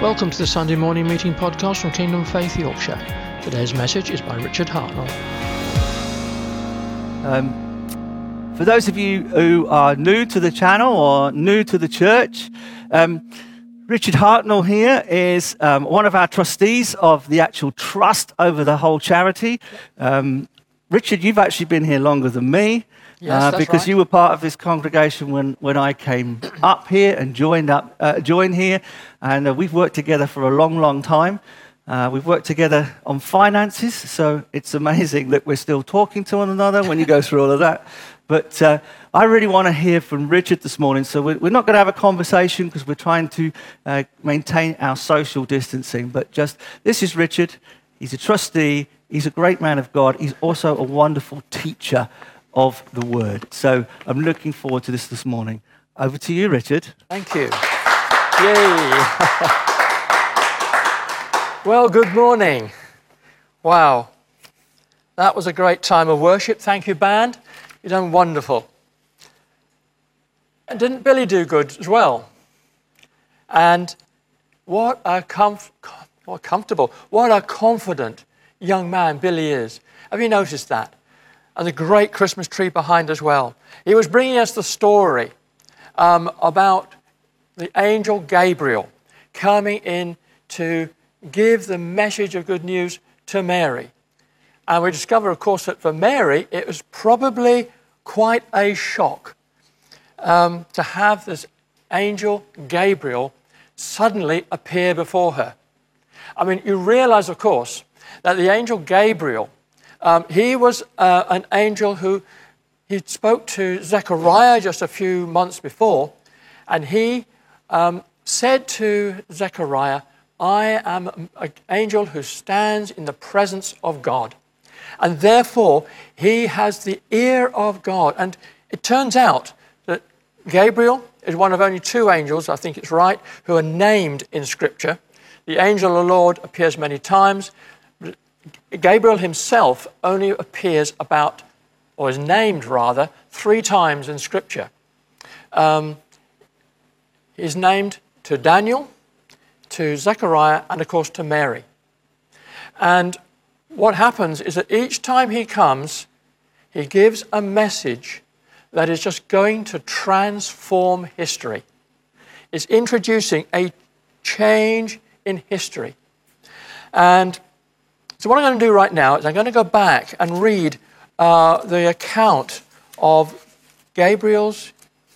Welcome to the Sunday morning meeting podcast from Kingdom Faith Yorkshire. Today's message is by Richard Hartnell. Um, for those of you who are new to the channel or new to the church, um, Richard Hartnell here is um, one of our trustees of the actual trust over the whole charity. Um, Richard, you've actually been here longer than me. Yes, uh, because right. you were part of this congregation when, when I came up here and joined up uh, joined here, and uh, we've worked together for a long, long time. Uh, we've worked together on finances, so it's amazing that we're still talking to one another when you go through all of that. But uh, I really want to hear from Richard this morning, so we're, we're not going to have a conversation because we're trying to uh, maintain our social distancing. But just this is Richard. He's a trustee. He's a great man of God. He's also a wonderful teacher of the word. So I'm looking forward to this this morning. Over to you, Richard. Thank you. Yay. well, good morning. Wow. That was a great time of worship. Thank you, band. You've done wonderful. And didn't Billy do good as well? And what a comf- com- what comfortable, what a confident young man Billy is. Have you noticed that? And the great Christmas tree behind as well. He was bringing us the story um, about the angel Gabriel coming in to give the message of good news to Mary. And we discover, of course, that for Mary, it was probably quite a shock um, to have this angel Gabriel suddenly appear before her. I mean, you realize, of course, that the angel Gabriel, um, he was uh, an angel who he spoke to Zechariah just a few months before, and he um, said to Zechariah, I am an angel who stands in the presence of God. And therefore, he has the ear of God. And it turns out that Gabriel is one of only two angels, I think it's right, who are named in Scripture. The angel of the Lord appears many times. Gabriel himself only appears about, or is named rather, three times in Scripture. Um, he's named to Daniel, to Zechariah, and of course to Mary. And what happens is that each time he comes, he gives a message that is just going to transform history. It's introducing a change in history. And so, what I'm going to do right now is I'm going to go back and read uh, the account of Gabriel's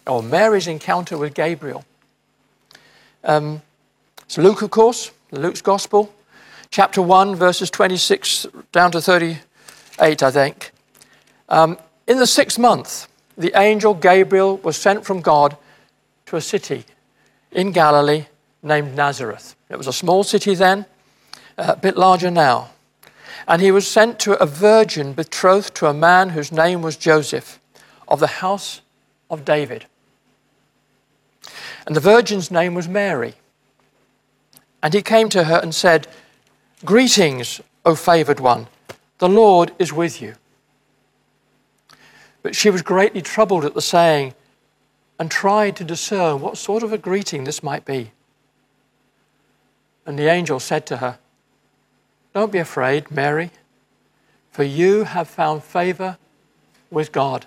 or Mary's encounter with Gabriel. Um, it's Luke, of course, Luke's Gospel, chapter 1, verses 26 down to 38, I think. Um, in the sixth month, the angel Gabriel was sent from God to a city in Galilee named Nazareth. It was a small city then, a bit larger now. And he was sent to a virgin betrothed to a man whose name was Joseph of the house of David. And the virgin's name was Mary. And he came to her and said, Greetings, O favored one, the Lord is with you. But she was greatly troubled at the saying and tried to discern what sort of a greeting this might be. And the angel said to her, Don't be afraid, Mary, for you have found favor with God.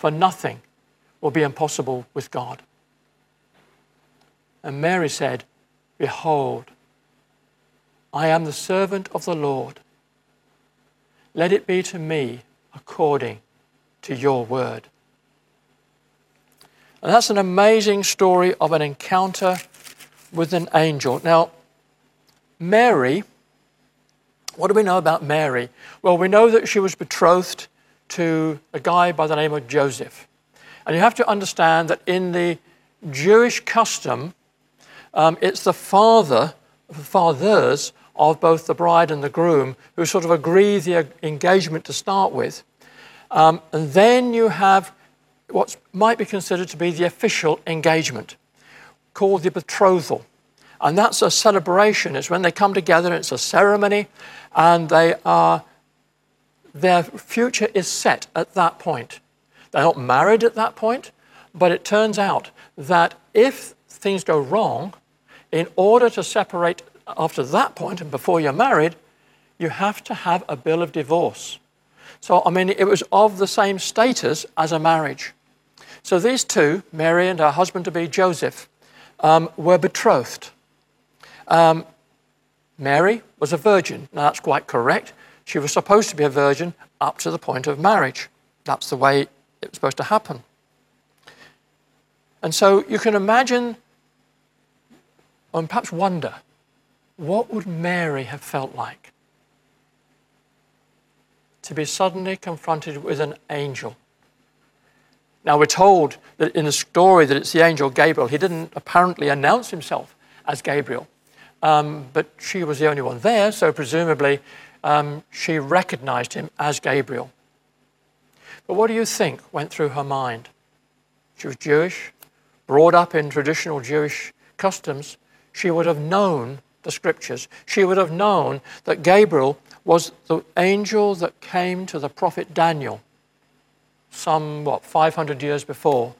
For nothing will be impossible with God. And Mary said, Behold, I am the servant of the Lord. Let it be to me according to your word. And that's an amazing story of an encounter with an angel. Now, Mary, what do we know about Mary? Well, we know that she was betrothed to a guy by the name of Joseph. And you have to understand that in the Jewish custom, um, it's the father, fathers of both the bride and the groom who sort of agree the engagement to start with. Um, and then you have what might be considered to be the official engagement, called the betrothal. And that's a celebration. It's when they come together, it's a ceremony, and they are, their future is set at that point. They're not married at that point, but it turns out that if things go wrong, in order to separate after that point and before you're married, you have to have a bill of divorce. So, I mean, it was of the same status as a marriage. So these two, Mary and her husband to be Joseph, um, were betrothed. Um, Mary was a virgin. Now, that's quite correct. She was supposed to be a virgin up to the point of marriage. That's the way it was supposed to happen. And so you can imagine, and perhaps wonder, what would Mary have felt like? To be suddenly confronted with an angel. Now we're told that in the story that it's the angel Gabriel. He didn't apparently announce himself as Gabriel, um, but she was the only one there, so presumably um, she recognized him as Gabriel. But what do you think went through her mind? She was Jewish, brought up in traditional Jewish customs. She would have known the scriptures. She would have known that Gabriel was the angel that came to the prophet Daniel some, what, 500 years before.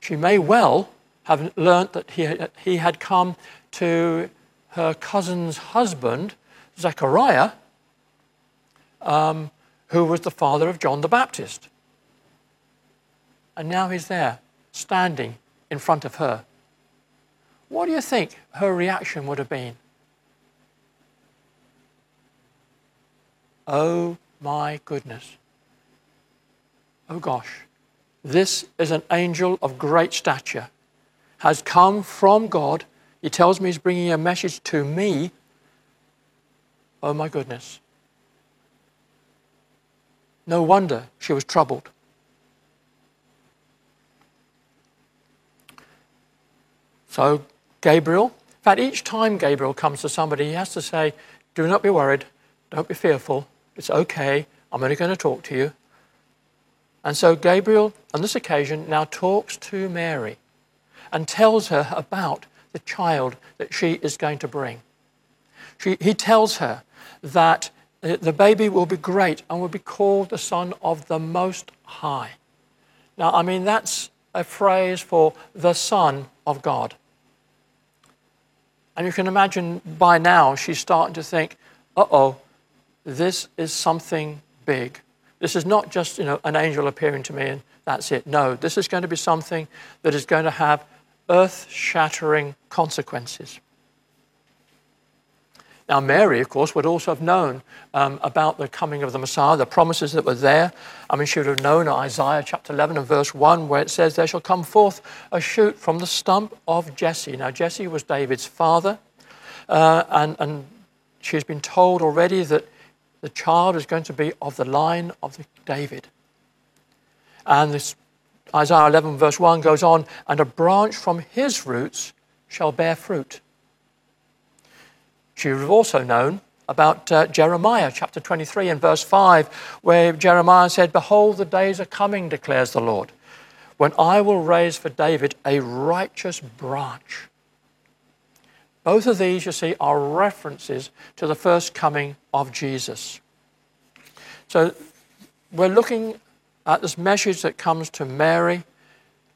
She may well have learnt that he, he had come to her cousin's husband, Zechariah, um, who was the father of John the Baptist. And now he's there, standing in front of her. What do you think her reaction would have been? Oh my goodness. Oh gosh. This is an angel of great stature, has come from God. He tells me he's bringing a message to me. Oh my goodness. No wonder she was troubled. So, Gabriel, in fact, each time Gabriel comes to somebody, he has to say, Do not be worried, don't be fearful, it's okay, I'm only going to talk to you. And so, Gabriel, on this occasion, now talks to Mary and tells her about the child that she is going to bring. She, he tells her that the baby will be great and will be called the Son of the Most High. Now, I mean, that's a phrase for the Son of God. And you can imagine by now she's starting to think, uh oh, this is something big. This is not just you know, an angel appearing to me and that's it. No, this is going to be something that is going to have earth shattering consequences. Now, Mary, of course, would also have known um, about the coming of the Messiah, the promises that were there. I mean, she would have known Isaiah chapter 11 and verse 1, where it says, There shall come forth a shoot from the stump of Jesse. Now, Jesse was David's father, uh, and, and she's been told already that the child is going to be of the line of David. And this Isaiah 11, verse 1 goes on, And a branch from his roots shall bear fruit. She have also known about uh, Jeremiah chapter 23 and verse 5, where Jeremiah said, Behold, the days are coming, declares the Lord, when I will raise for David a righteous branch. Both of these, you see, are references to the first coming of Jesus. So we're looking at this message that comes to Mary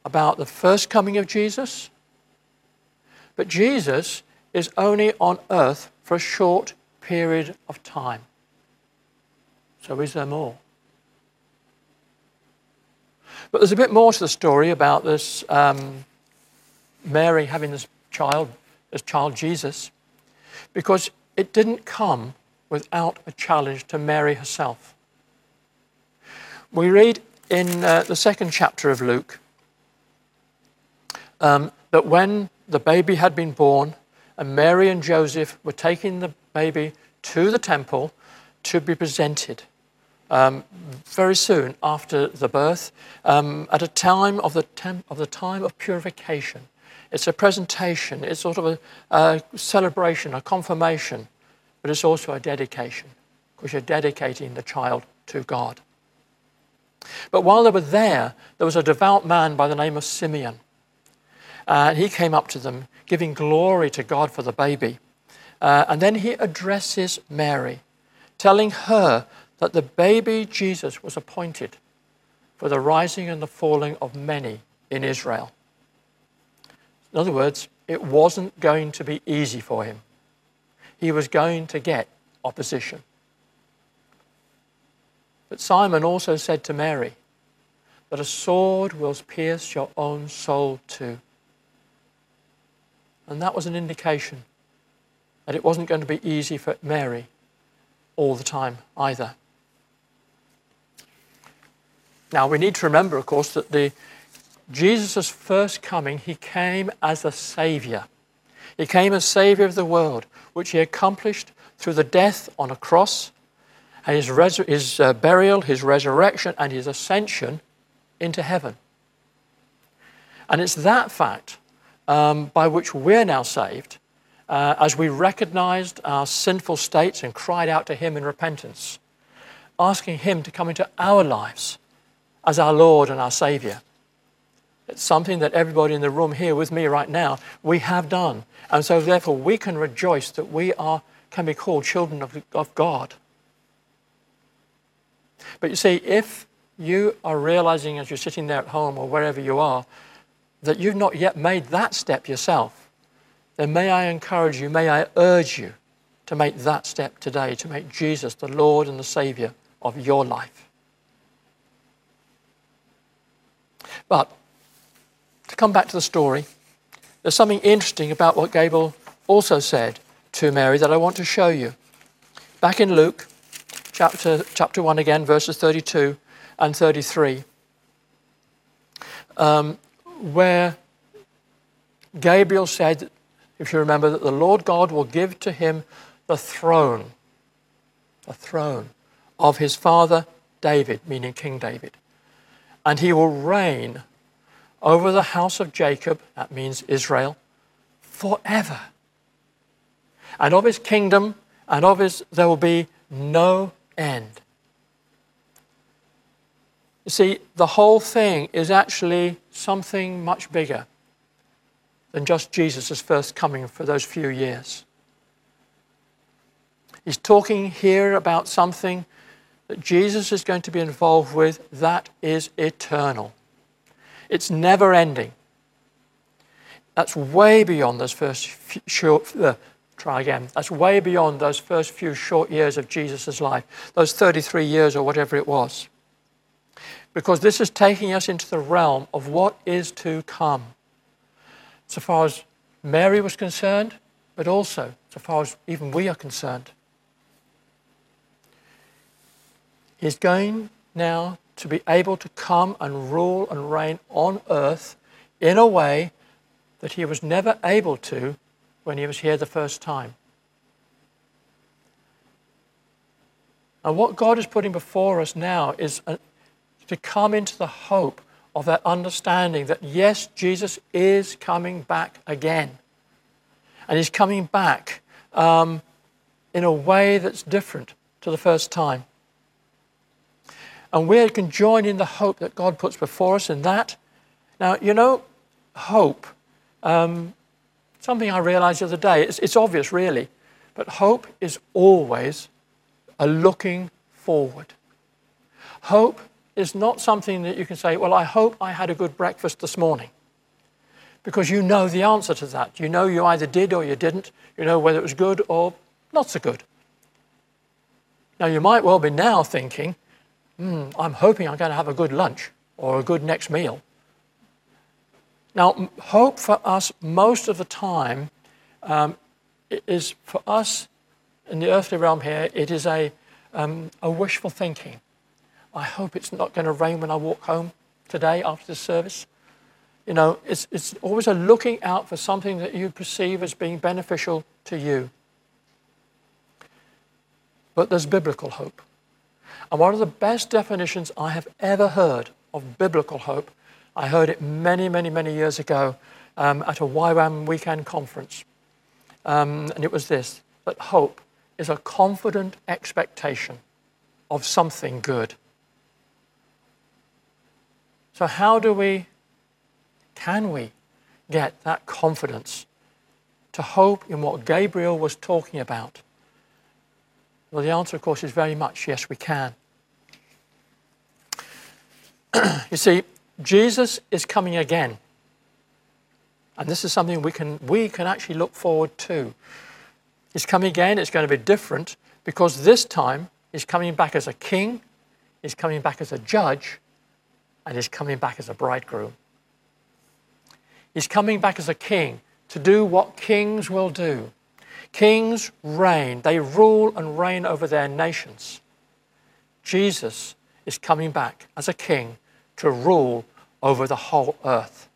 about the first coming of Jesus. But Jesus is only on earth for a short period of time. So, is there more? But there's a bit more to the story about this um, Mary having this child, this child Jesus, because it didn't come without a challenge to Mary herself. We read in uh, the second chapter of Luke um, that when the baby had been born, and Mary and Joseph were taking the baby to the temple to be presented um, very soon after the birth, um, at a time of the, of the time of purification. It's a presentation, it's sort of a, a celebration, a confirmation, but it's also a dedication because you're dedicating the child to God. But while they were there, there was a devout man by the name of Simeon. And he came up to them, giving glory to God for the baby. Uh, and then he addresses Mary, telling her that the baby Jesus was appointed for the rising and the falling of many in Israel. In other words, it wasn't going to be easy for him. He was going to get opposition. But Simon also said to Mary that a sword will pierce your own soul too. And that was an indication that it wasn't going to be easy for Mary all the time either. Now, we need to remember, of course, that the Jesus' first coming, he came as a Savior. He came as Savior of the world, which he accomplished through the death on a cross, his, res- his uh, burial, his resurrection, and his ascension into heaven. And it's that fact um, by which we're now saved uh, as we recognized our sinful states and cried out to Him in repentance, asking Him to come into our lives as our Lord and our Savior. It's something that everybody in the room here with me right now, we have done. And so, therefore, we can rejoice that we are, can be called children of, of God. But you see, if you are realizing as you're sitting there at home or wherever you are that you've not yet made that step yourself, then may I encourage you, may I urge you to make that step today, to make Jesus the Lord and the Savior of your life. But to come back to the story, there's something interesting about what Gabriel also said to Mary that I want to show you. Back in Luke chapter, chapter 1 again, verses 32 and 33, um, where Gabriel said, if you remember, that the Lord God will give to him the throne, the throne of his father David, meaning King David. And he will reign over the house of Jacob, that means Israel, forever. And of his kingdom and of his, there will be no end. You see, the whole thing is actually something much bigger than just Jesus' first coming for those few years. He's talking here about something that Jesus is going to be involved with that is eternal. It's never ending. That's way beyond those first few short, uh, try again. That's way beyond those first few short years of Jesus' life, those 33 years or whatever it was because this is taking us into the realm of what is to come. So far as Mary was concerned, but also so far as even we are concerned. He's going now to be able to come and rule and reign on earth in a way that he was never able to when he was here the first time. And what God is putting before us now is a, to come into the hope of that understanding that yes, Jesus is coming back again. And he's coming back um, in a way that's different to the first time. And we can join in the hope that God puts before us in that. Now, you know, hope, um, something I realized the other day, it's, it's obvious really, but hope is always a looking forward. Hope is not something that you can say, Well, I hope I had a good breakfast this morning. Because you know the answer to that. You know you either did or you didn't. You know whether it was good or not so good. Now, you might well be now thinking, hmm, I'm hoping I'm going to have a good lunch or a good next meal. Now, hope for us most of the time um, is for us in the earthly realm here, it is a, um, a wishful thinking. I hope it's not going to rain when I walk home today after the service. You know, it's, it's always a looking out for something that you perceive as being beneficial to you. But there's biblical hope. And one of the best definitions I have ever heard of biblical hope, I heard it many, many, many years ago um, at a YWAM weekend conference. Um, and it was this that hope is a confident expectation of something good. So, how do we, can we get that confidence to hope in what Gabriel was talking about? Well, the answer, of course, is very much yes, we can. you see, Jesus is coming again. And this is something we can, we can actually look forward to. He's coming again, it's going to be different because this time he's coming back as a king, he's coming back as a judge, and he's coming back as a bridegroom. He's coming back as a king to do what kings will do. Kings reign, they rule and reign over their nations. Jesus is coming back as a king to rule over the whole earth.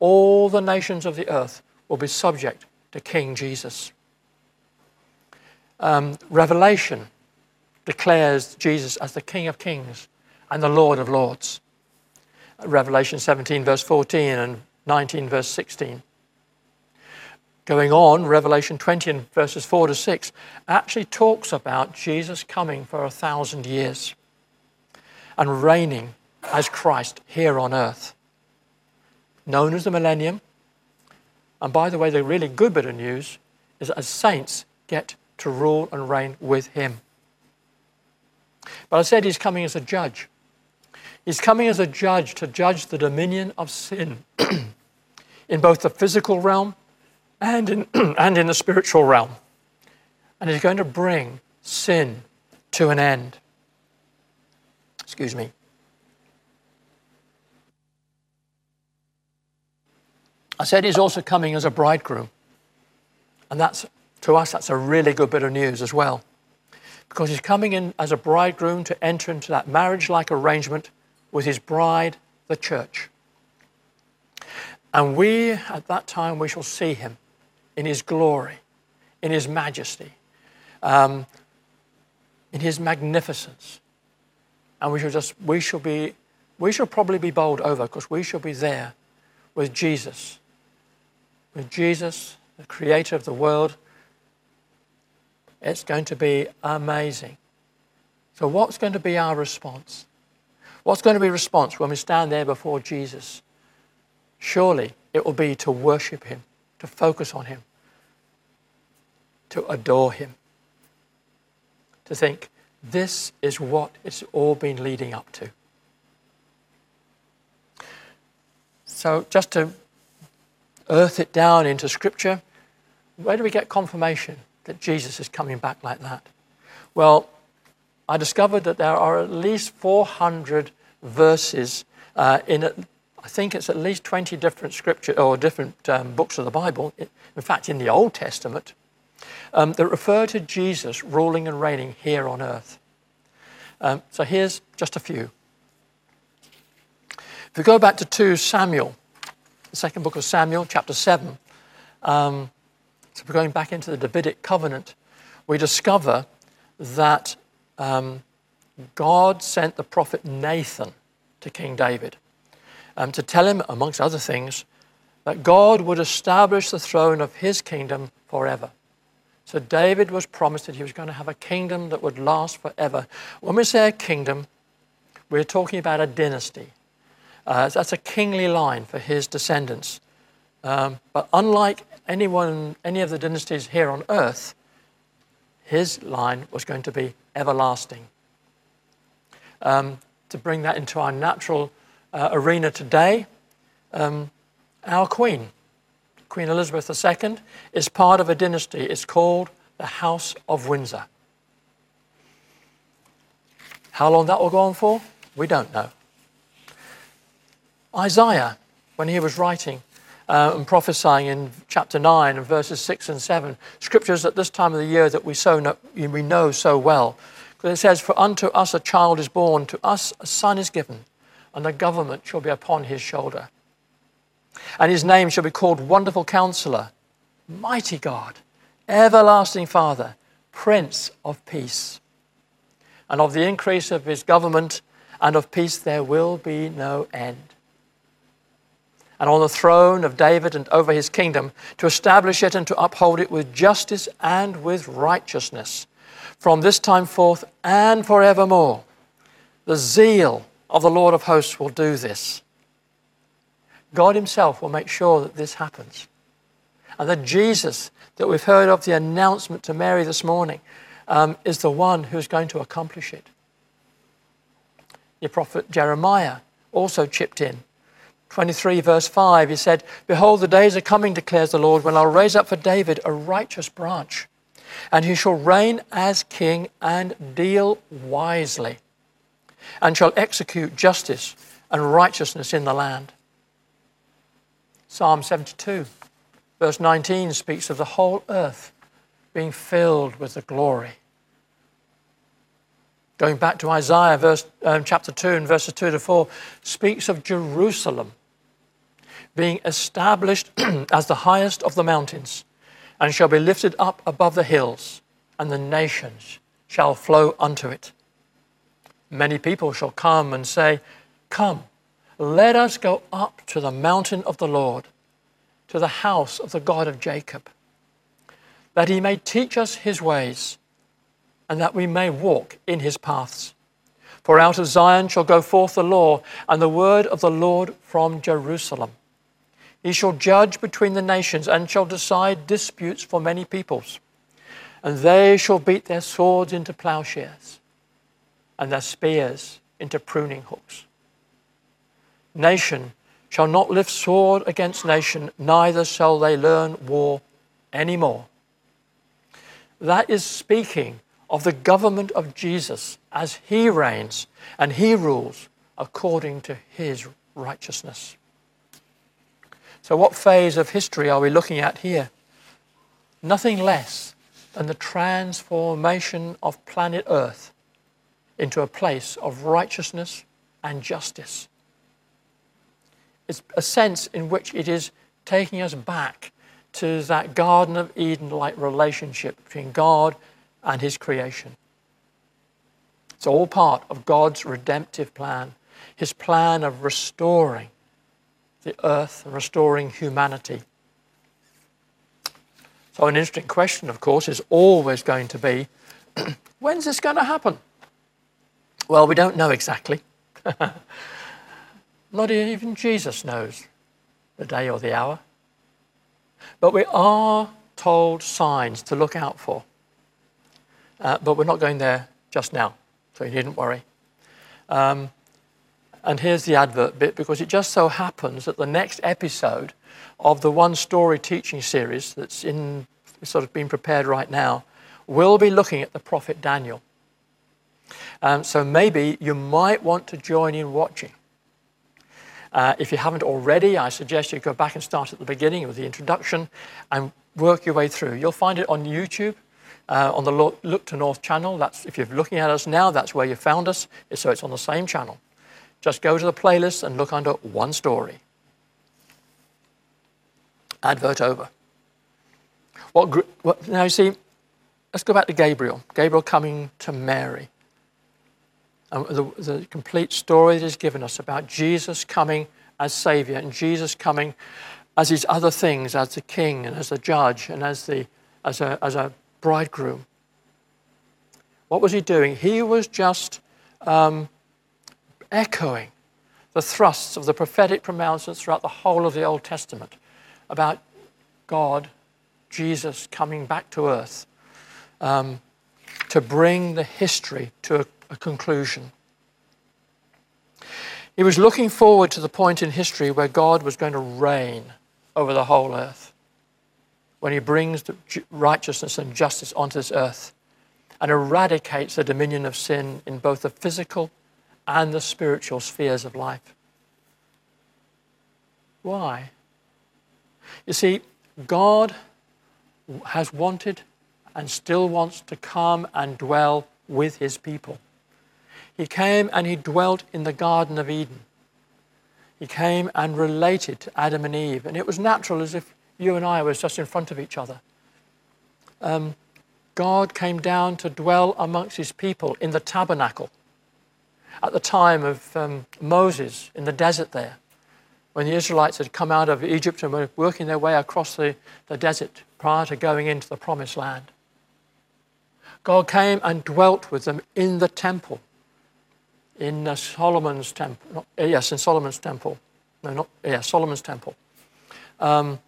All the nations of the earth will be subject to King Jesus. Um, Revelation declares Jesus as the King of Kings and the Lord of Lords. Revelation 17, verse 14, and 19, verse 16. Going on, Revelation 20 and verses 4 to 6 actually talks about Jesus coming for a thousand years and reigning as Christ here on earth, known as the millennium. And by the way, the really good bit of news is that as saints get to rule and reign with him. But I said he's coming as a judge. He's coming as a judge to judge the dominion of sin in both the physical realm and in, and in the spiritual realm. And he's going to bring sin to an end. Excuse me. I said he's also coming as a bridegroom. And that's, to us, that's a really good bit of news as well. Because he's coming in as a bridegroom to enter into that marriage like arrangement with his bride, the church. And we, at that time, we shall see him in his glory, in his majesty, um, in his magnificence. And we shall just, we shall be, we shall probably be bowled over because we shall be there with Jesus, with Jesus, the creator of the world. It's going to be amazing. So, what's going to be our response? What's going to be response when we stand there before Jesus? Surely it will be to worship him, to focus on him, to adore him, to think, this is what it's all been leading up to. So, just to earth it down into Scripture, where do we get confirmation that Jesus is coming back like that? Well, I discovered that there are at least 400 verses uh, in I think it's at least 20 different scripture or different um, books of the Bible, in fact, in the Old Testament, um, that refer to Jesus ruling and reigning here on earth. Um, so here's just a few. If we go back to 2 Samuel, the second book of Samuel, chapter 7, um, so we're going back into the Davidic covenant, we discover that um, God sent the prophet Nathan to King David um, to tell him, amongst other things, that God would establish the throne of his kingdom forever. So David was promised that he was going to have a kingdom that would last forever. When we say a kingdom, we're talking about a dynasty. Uh, that's a kingly line for his descendants. Um, but unlike anyone, any of the dynasties here on earth, his line was going to be everlasting. Um, to bring that into our natural uh, arena today, um, our Queen, Queen Elizabeth II, is part of a dynasty. It's called the House of Windsor. How long that will go on for, we don't know. Isaiah, when he was writing uh, and prophesying in chapter 9 and verses 6 and 7, scriptures at this time of the year that we, so know, we know so well. Because it says, For unto us a child is born, to us a son is given, and the government shall be upon his shoulder. And his name shall be called Wonderful Counselor, Mighty God, Everlasting Father, Prince of Peace. And of the increase of his government and of peace there will be no end and on the throne of David and over his kingdom, to establish it and to uphold it with justice and with righteousness from this time forth and forevermore. The zeal of the Lord of hosts will do this. God Himself will make sure that this happens. And that Jesus, that we've heard of the announcement to Mary this morning, um, is the one who's going to accomplish it. The prophet Jeremiah also chipped in 23, verse 5, he said, Behold, the days are coming, declares the Lord, when I'll raise up for David a righteous branch, and he shall reign as king and deal wisely, and shall execute justice and righteousness in the land. Psalm 72, verse 19, speaks of the whole earth being filled with the glory. Going back to Isaiah, verse, um, chapter 2 and verses 2 to 4, speaks of Jerusalem being established as the highest of the mountains, and shall be lifted up above the hills, and the nations shall flow unto it. Many people shall come and say, Come, let us go up to the mountain of the Lord, to the house of the God of Jacob, that he may teach us his ways, and that we may walk in his paths. For out of Zion shall go forth the law, and the word of the Lord from Jerusalem. He shall judge between the nations and shall decide disputes for many peoples. And they shall beat their swords into plowshares and their spears into pruning hooks. Nation shall not lift sword against nation, neither shall they learn war any more. That is speaking of the government of Jesus as he reigns and he rules according to his righteousness. So, what phase of history are we looking at here? Nothing less than the transformation of planet Earth into a place of righteousness and justice. It's a sense in which it is taking us back to that Garden of Eden like relationship between God and His creation. It's all part of God's redemptive plan, His plan of restoring the earth restoring humanity. So, an interesting question, of course, is always going to be when's this going to happen? Well, we don't know exactly. Not even Jesus knows the day or the hour. But we are told signs to look out for. Uh, but we're not going there just now, so you needn't worry. Um, and here's the advert bit because it just so happens that the next episode of the one story teaching series that's in sort of being prepared right now will be looking at the prophet Daniel. Um, so maybe you might want to join in watching. Uh, if you haven't already, I suggest you go back and start at the beginning with the introduction and work your way through. You'll find it on YouTube. Uh, on the Look to North channel, that's if you're looking at us now, that's where you found us. So it's on the same channel. Just go to the playlist and look under one story. Advert over. What, what, now you see, let's go back to Gabriel. Gabriel coming to Mary. And the, the complete story that is given us about Jesus coming as Savior and Jesus coming as his other things, as the king and as the judge and as, the, as, a, as a bridegroom. What was he doing? He was just um, echoing the thrusts of the prophetic pronouncements throughout the whole of the Old Testament about God, Jesus coming back to earth um, to bring the history to a, a conclusion. He was looking forward to the point in history where God was going to reign over the whole earth, when He brings righteousness and justice onto this earth and eradicates the dominion of sin in both the physical and the spiritual spheres of life. Why? You see, God has wanted and still wants to come and dwell with his people. He came and he dwelt in the Garden of Eden. He came and related to Adam and Eve, and it was natural as if you and I were just in front of each other. Um, God came down to dwell amongst his people in the tabernacle at the time of um, Moses in the desert there, when the Israelites had come out of Egypt and were working their way across the, the desert prior to going into the promised land. God came and dwelt with them in the temple, in uh, Solomon's temple. Not, uh, yes, in Solomon's temple. No, not, yeah, Solomon's temple. Um,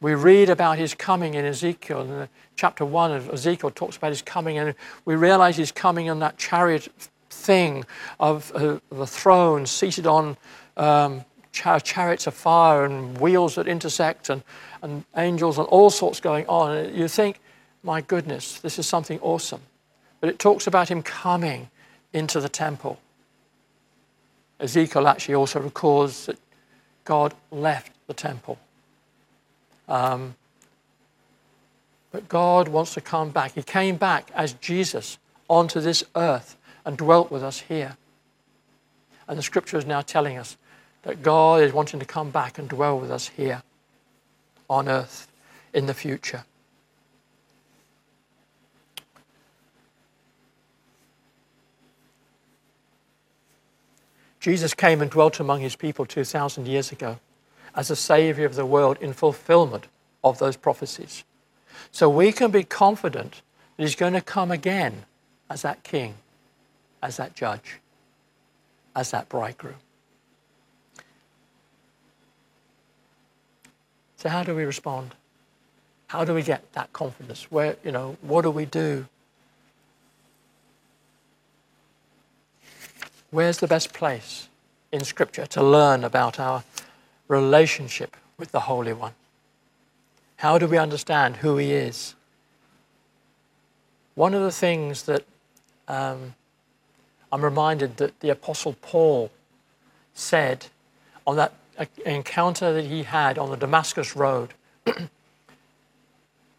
we read about his coming in Ezekiel. In chapter 1 of Ezekiel talks about his coming, and we realize he's coming on that chariot thing of, uh, a throne seated on um, char- chariots of fire and wheels that intersect and, and angels and all sorts going on. And you think, my goodness, this is something awesome. But it talks about him coming into the temple. Ezekiel actually also records that God left the temple um, but God wants to come back. He came back as Jesus onto this earth and dwelt with us here. And the scripture is now telling us that God is wanting to come back and dwell with us here on earth in the future. Jesus came and dwelt among his people 2,000 years ago as a Savior of the world in fulfillment of those prophecies. So we can be confident that He's going to come again as that King, as that Judge, as that bridegroom. So, how do we respond? How do we get that confidence? Where, you know, what do we do? Where's the best place in Scripture to learn about our relationship with the Holy One? How do we understand who He is? One of the things that um, I'm reminded that the Apostle Paul said on that encounter that he had on the Damascus Road,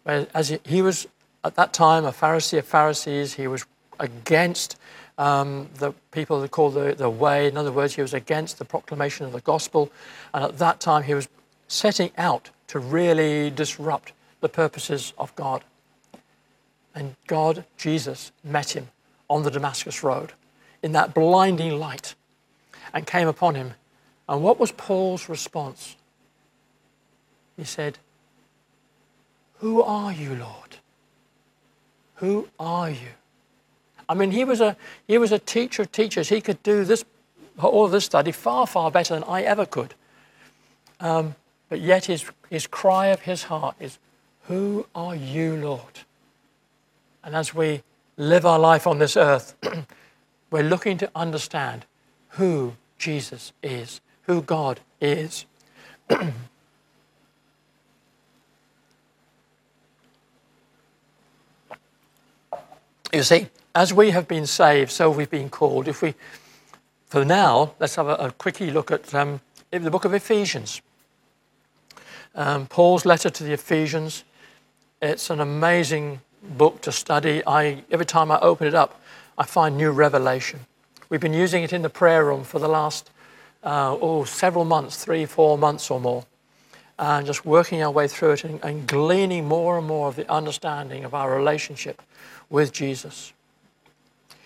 as he was at that time a Pharisee of Pharisees, he was against um, the people that call the, the way. In other words, he was against the proclamation of the gospel. And at that time, he was setting out to really disrupt the purposes of God. And God, Jesus, met him on the Damascus Road in that blinding light and came upon him. And what was Paul's response? He said, Who are you, Lord? Who are you? I mean, he was a, he was a teacher of teachers. He could do this, all this study far, far better than I ever could. Um, but yet his, his cry of his heart is, Who are you, Lord? And as we live our life on this earth, we're looking to understand who Jesus is, who God is. you see, as we have been saved, so we've been called. If we, for now, let's have a, a quickie look at um, the book of Ephesians. Um, Paul's letter to the Ephesians. It's an amazing book to study. I, every time I open it up, I find new revelation. We've been using it in the prayer room for the last uh, oh, several months, three, four months or more, and just working our way through it and, and gleaning more and more of the understanding of our relationship with Jesus.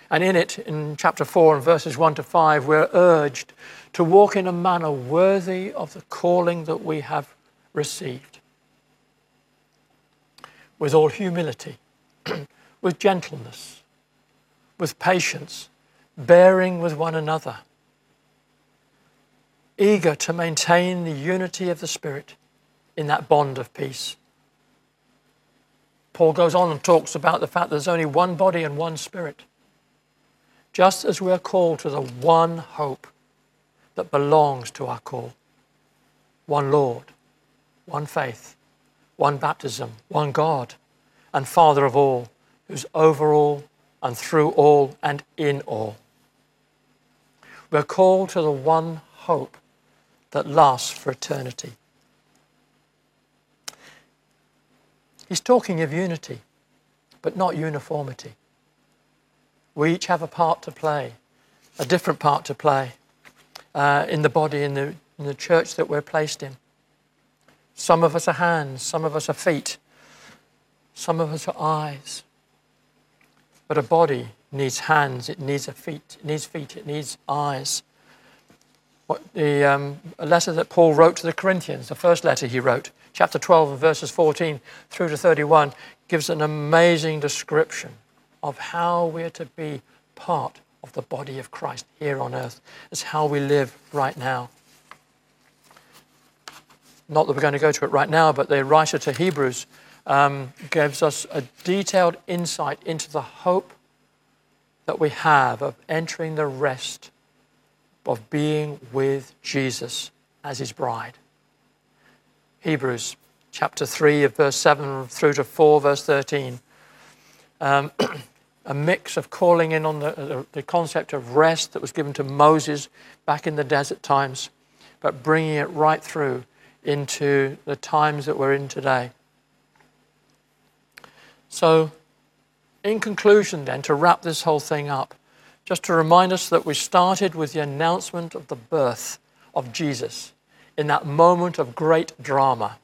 And in it, in chapter 4 and verses 1 to 5, we're urged to walk in a manner worthy of the calling that we have received. With all humility, with gentleness, with patience, bearing with one another, eager to maintain the unity of the Spirit in that bond of peace. Paul goes on and talks about the fact there's only one body and one spirit just as we are called to the one hope that belongs to our call one Lord, one faith, one baptism, one God, and Father of all, who's over all and through all and in all. We're called to the one hope that lasts for eternity. He's talking of unity, but not uniformity. We each have a part to play, a different part to play uh, in the body, in the, in the church that we're placed in. Some of us are hands, some of us are feet, some of us are eyes. But a body needs hands, it needs a feet, it needs feet, it needs eyes. What the um, letter that Paul wrote to the Corinthians, the first letter he wrote, chapter 12 and verses 14 through to 31, gives an amazing description of how we're to be part of the body of Christ here on earth. It's how we live right now. Not that we're going to go to it right now, but the writer to Hebrews um, gives us a detailed insight into the hope that we have of entering the rest of being with Jesus as his bride. Hebrews chapter 3, of verse 7 through to 4, verse 13. Um, a mix of calling in on the, the concept of rest that was given to Moses back in the desert times, but bringing it right through into the times that we're in today. So, in conclusion, then, to wrap this whole thing up, just to remind us that we started with the announcement of the birth of Jesus in that moment of great drama,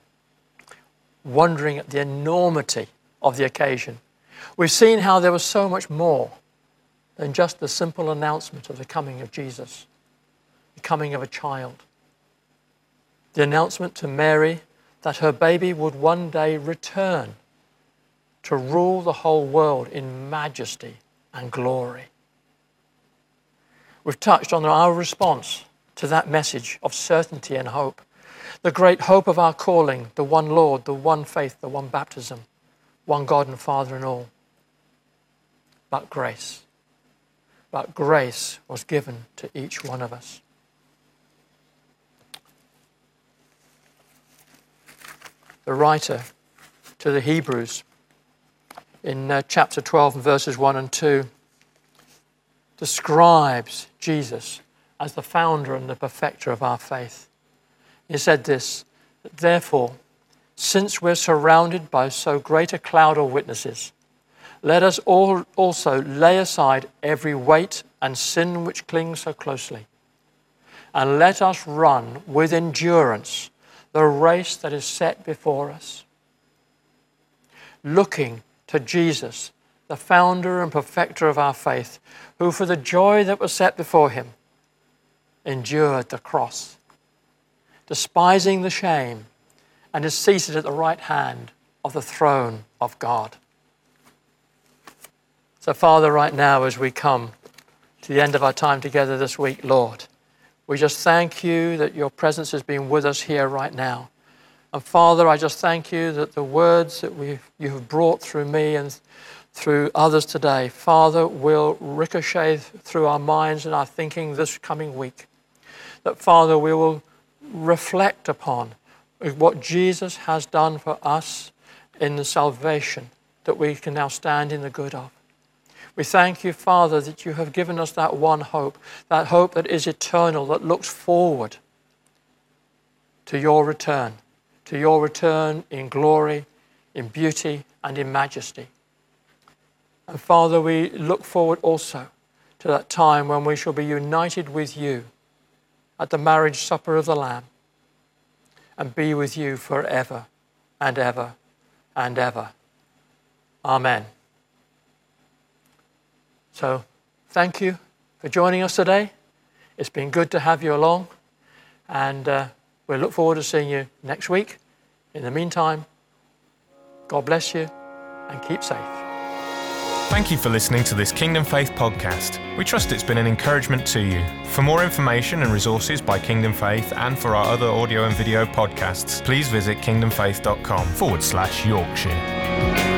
wondering at the enormity of the occasion. We've seen how there was so much more than just the simple announcement of the coming of Jesus, the coming of a child. The announcement to Mary that her baby would one day return to rule the whole world in majesty and glory. We've touched on our response to that message of certainty and hope. The great hope of our calling, the one Lord, the one faith, the one baptism, one God and Father in all. But grace. But grace was given to each one of us. The writer to the Hebrews in uh, chapter 12 and verses 1 and 2 describes Jesus as the founder and the perfecter of our faith. He said this Therefore, since we're surrounded by so great a cloud of witnesses, let us all also lay aside every weight and sin which clings so closely, and let us run with endurance the race that is set before us, looking to Jesus, the founder and perfecter of our faith, who for the joy that was set before him endured the cross, despising the shame, and is seated at the right hand of the throne of God. So, Father, right now, as we come to the end of our time together this week, Lord, we just thank you that your presence has been with us here right now. And Father, I just thank you that the words that we you have brought through me and through others today, Father, will ricochet through our minds and our thinking this coming week. That, Father, we will reflect upon what Jesus has done for us in the salvation that we can now stand in the good of. We thank you, Father, that you have given us that one hope, that hope that is eternal, that looks forward to your return to your return in glory, in beauty, and in majesty. And Father, we look forward also to that time when we shall be united with you at the marriage supper of the Lamb and be with you forever and ever and ever. Amen. So, thank you for joining us today. It's been good to have you along, and uh, we look forward to seeing you next week. In the meantime, God bless you and keep safe. Thank you for listening to this Kingdom Faith podcast. We trust it's been an encouragement to you. For more information and resources by Kingdom Faith and for our other audio and video podcasts, please visit kingdomfaith.com forward slash Yorkshire.